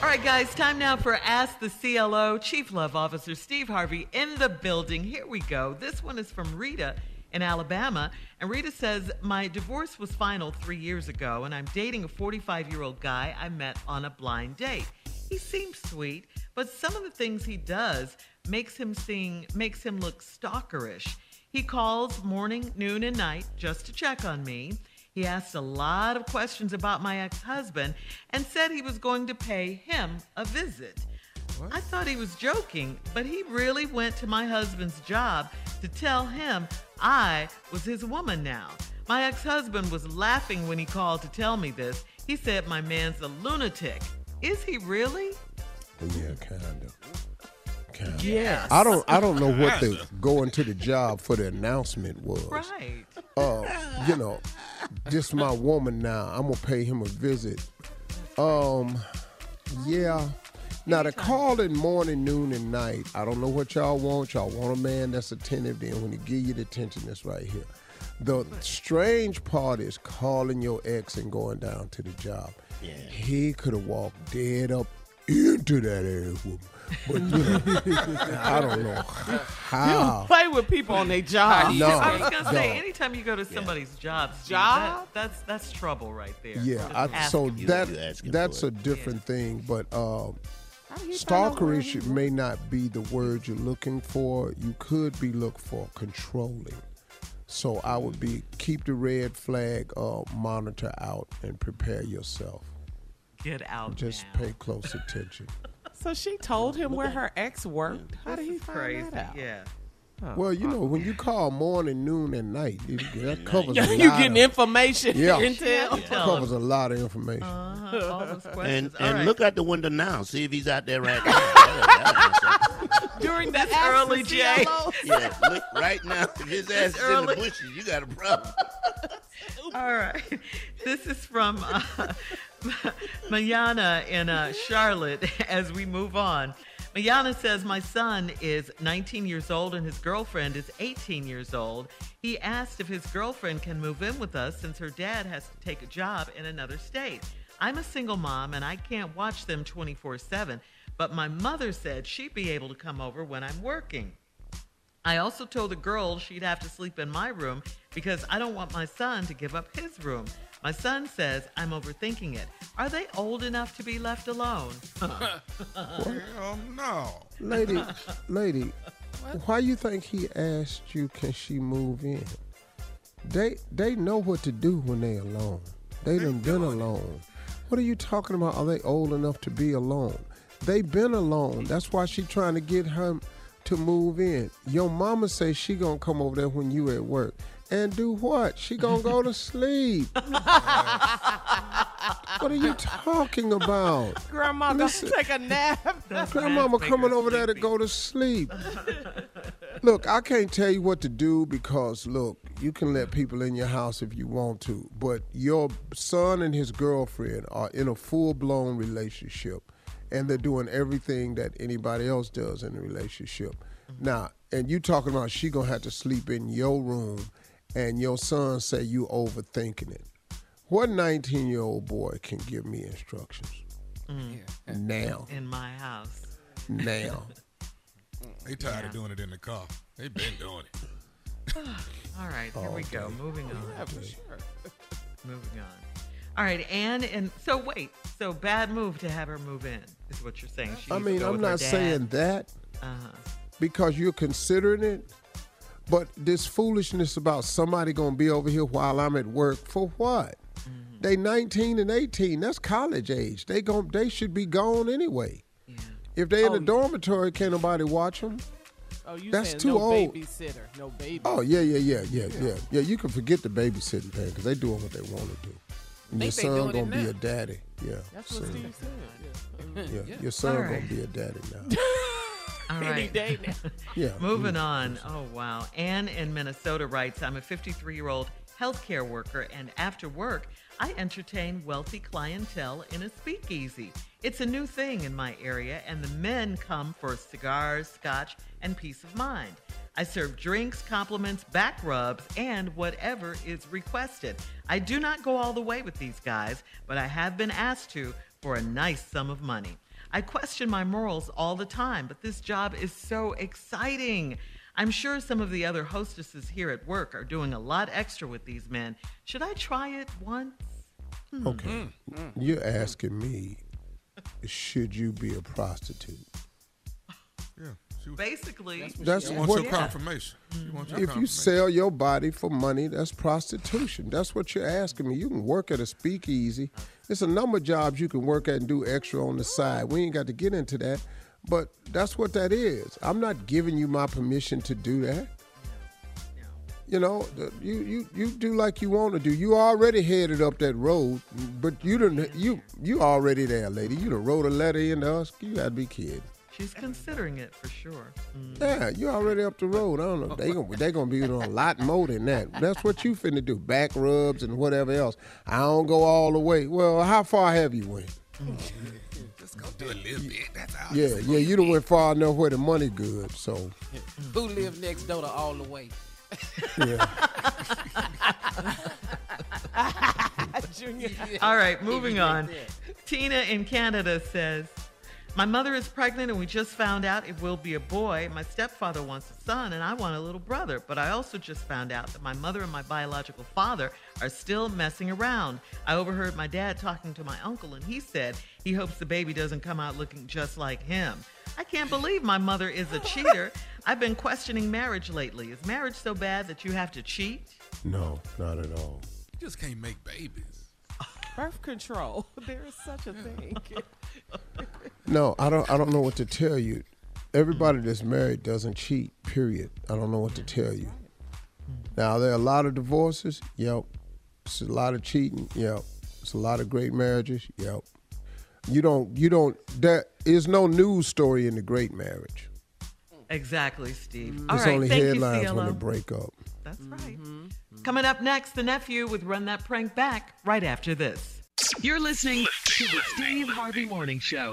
All right, guys, time now for Ask the CLO. Chief Love Officer Steve Harvey in the building. Here we go. This one is from Rita in Alabama. And Rita says, My divorce was final three years ago, and I'm dating a 45 year old guy I met on a blind date. He seems sweet, but some of the things he does makes him seem, makes him look stalkerish. He calls morning, noon, and night just to check on me. He asked a lot of questions about my ex husband and said he was going to pay him a visit. What? I thought he was joking, but he really went to my husband's job to tell him I was his woman now. My ex husband was laughing when he called to tell me this. He said my man's a lunatic. Is he really? Yeah, kind of. Kind of. Yes. I don't. I don't know what the going to the job for the announcement was. Right. Uh, you know, just my woman now. I'm gonna pay him a visit. Um, yeah. Now the call in morning, noon, and night. I don't know what y'all want. Y'all want a man that's attentive. Then when he give you the attention, that's right here. The strange part is calling your ex and going down to the job. Yeah. He could have walked dead up into that ass woman. But you know, I don't know how. play with people on their job. No, I was gonna say, anytime you go to somebody's job, Job? that- that's that's trouble right there. Yeah, I, so that that's a it. different thing. But um, How do you find out where stalkerish may not be the word you're looking for. You could be looked for controlling. So I would be keep the red flag uh, monitor out and prepare yourself. get out. Just now. pay close attention. So she told him where her ex worked. How This did he find crazy. that out? Yeah. Well, you know, when you call morning, noon, and night, it, that covers Yeah, a you lot getting of, information, Yeah. intel. that covers a lot of information. Uh-huh, all those questions. And All and right. look out the window now. See if he's out there right now. That'll- that'll answer. During the This early, Jay. yeah, look right now. If his ass is in the bushes, you got a problem. All right. This is from uh, Mayana in uh, Charlotte as we move on. Mayana says, My son is 19 years old and his girlfriend is 18 years old. He asked if his girlfriend can move in with us since her dad has to take a job in another state. I'm a single mom and I can't watch them 24 7, but my mother said she'd be able to come over when I'm working. I also told the girl she'd have to sleep in my room because I don't want my son to give up his room. My son says I'm overthinking it. Are they old enough to be left alone? Hell no. Lady, lady, why you think he asked you can she move in? They they know what to do when they alone. They done been alone. What are you talking about? Are they old enough to be alone? They been alone. That's why she trying to get him to move in. Your mama say she gonna come over there when you at work. And do what? She gonna go to sleep. what are you talking about? Grandma gonna Listen. take a nap. Grandmama coming over there to go to sleep. look, I can't tell you what to do because look, you can let people in your house if you want to, but your son and his girlfriend are in a full-blown relationship and they're doing everything that anybody else does in a relationship. Now, and you talking about she to have to sleep in your room and your son say you overthinking it. What 19-year-old boy can give me instructions? Now. in my house. Now. They tired Yeah. of doing it in the car. They been doing it. All right, here we go. Moving on. Yeah, for sure. Moving on. All right, Anne, and so wait, so bad move to have her move in is what you're saying. She I mean, I'm not saying that Uh-huh. because you're considering it, but this foolishness about somebody gonna be over here while I'm at work for what? Mm-hmm. They 19 and 18. That's college age. They gon' they should be gone anyway. Yeah. If they in Oh, the dormitory, can't nobody watch them? Oh, you That's too no old. babysitter, no baby. Oh yeah, yeah, yeah, yeah, yeah, yeah. You can forget the babysitting thing because they doing what they want to do. And your son gonna be a daddy. Yeah. That's what. Steve said. Yeah, your son All gonna be a daddy now. All Any right. day now. Yeah. Moving on. Oh, wow. Anne in Minnesota writes I'm a 53 year old healthcare worker, and after work, I entertain wealthy clientele in a speakeasy. It's a new thing in my area, and the men come for cigars, scotch, and peace of mind. I serve drinks, compliments, back rubs, and whatever is requested. I do not go all the way with these guys, but I have been asked to for a nice sum of money. I question my morals all the time, but this job is so exciting. I'm sure some of the other hostesses here at work are doing a lot extra with these men. Should I try it once? Hmm. Okay. Hmm, hmm. You're asking me, should you be a prostitute? Yeah. She, Basically, That's she wants what. your confirmation. She wants your If you sell your body for money, that's prostitution. That's what you're asking me. You can work at a speakeasy. It's a number of jobs you can work at and do extra on the side. We ain't got to get into that, but that's what that is. I'm not giving you my permission to do that. You know, you you you do like you want to do. You already headed up that road, but you didn't. You you already there, lady. You done wrote a letter in to us. You gotta be kidding. She's considering it for sure. Mm. Yeah, you already up the road. I don't know. They gonna they gonna be doing a lot more than that. That's what you finna do. Back rubs and whatever else. I don't go all the way. Well, how far have you went? Just go do a little bit. That's all. Yeah, yeah, you done went far enough where the money good. So Who live next door to all the way? yeah. Junior. All right, moving on. Tina in Canada says, My mother is pregnant and we just found out it will be a boy. My stepfather wants a son and I want a little brother. But I also just found out that my mother and my biological father are still messing around. I overheard my dad talking to my uncle and he said he hopes the baby doesn't come out looking just like him. I can't believe my mother is a cheater. I've been questioning marriage lately. Is marriage so bad that you have to cheat? No, not at all. You just can't make babies. Birth control. There is such a thing. No, I don't I don't know what to tell you. Everybody that's married doesn't cheat, period. I don't know what to tell you. Now there are a lot of divorces, yep. It's a lot of cheating, yep. It's a lot of great marriages, yep. You don't you don't there is no news story in the great marriage. Exactly, Steve. All It's right, only thank headlines you, when CLO. they break up. That's mm-hmm, right. Mm-hmm. Coming up next, the nephew with Run That Prank Back right after this. You're listening to the Steve Harvey Morning Show.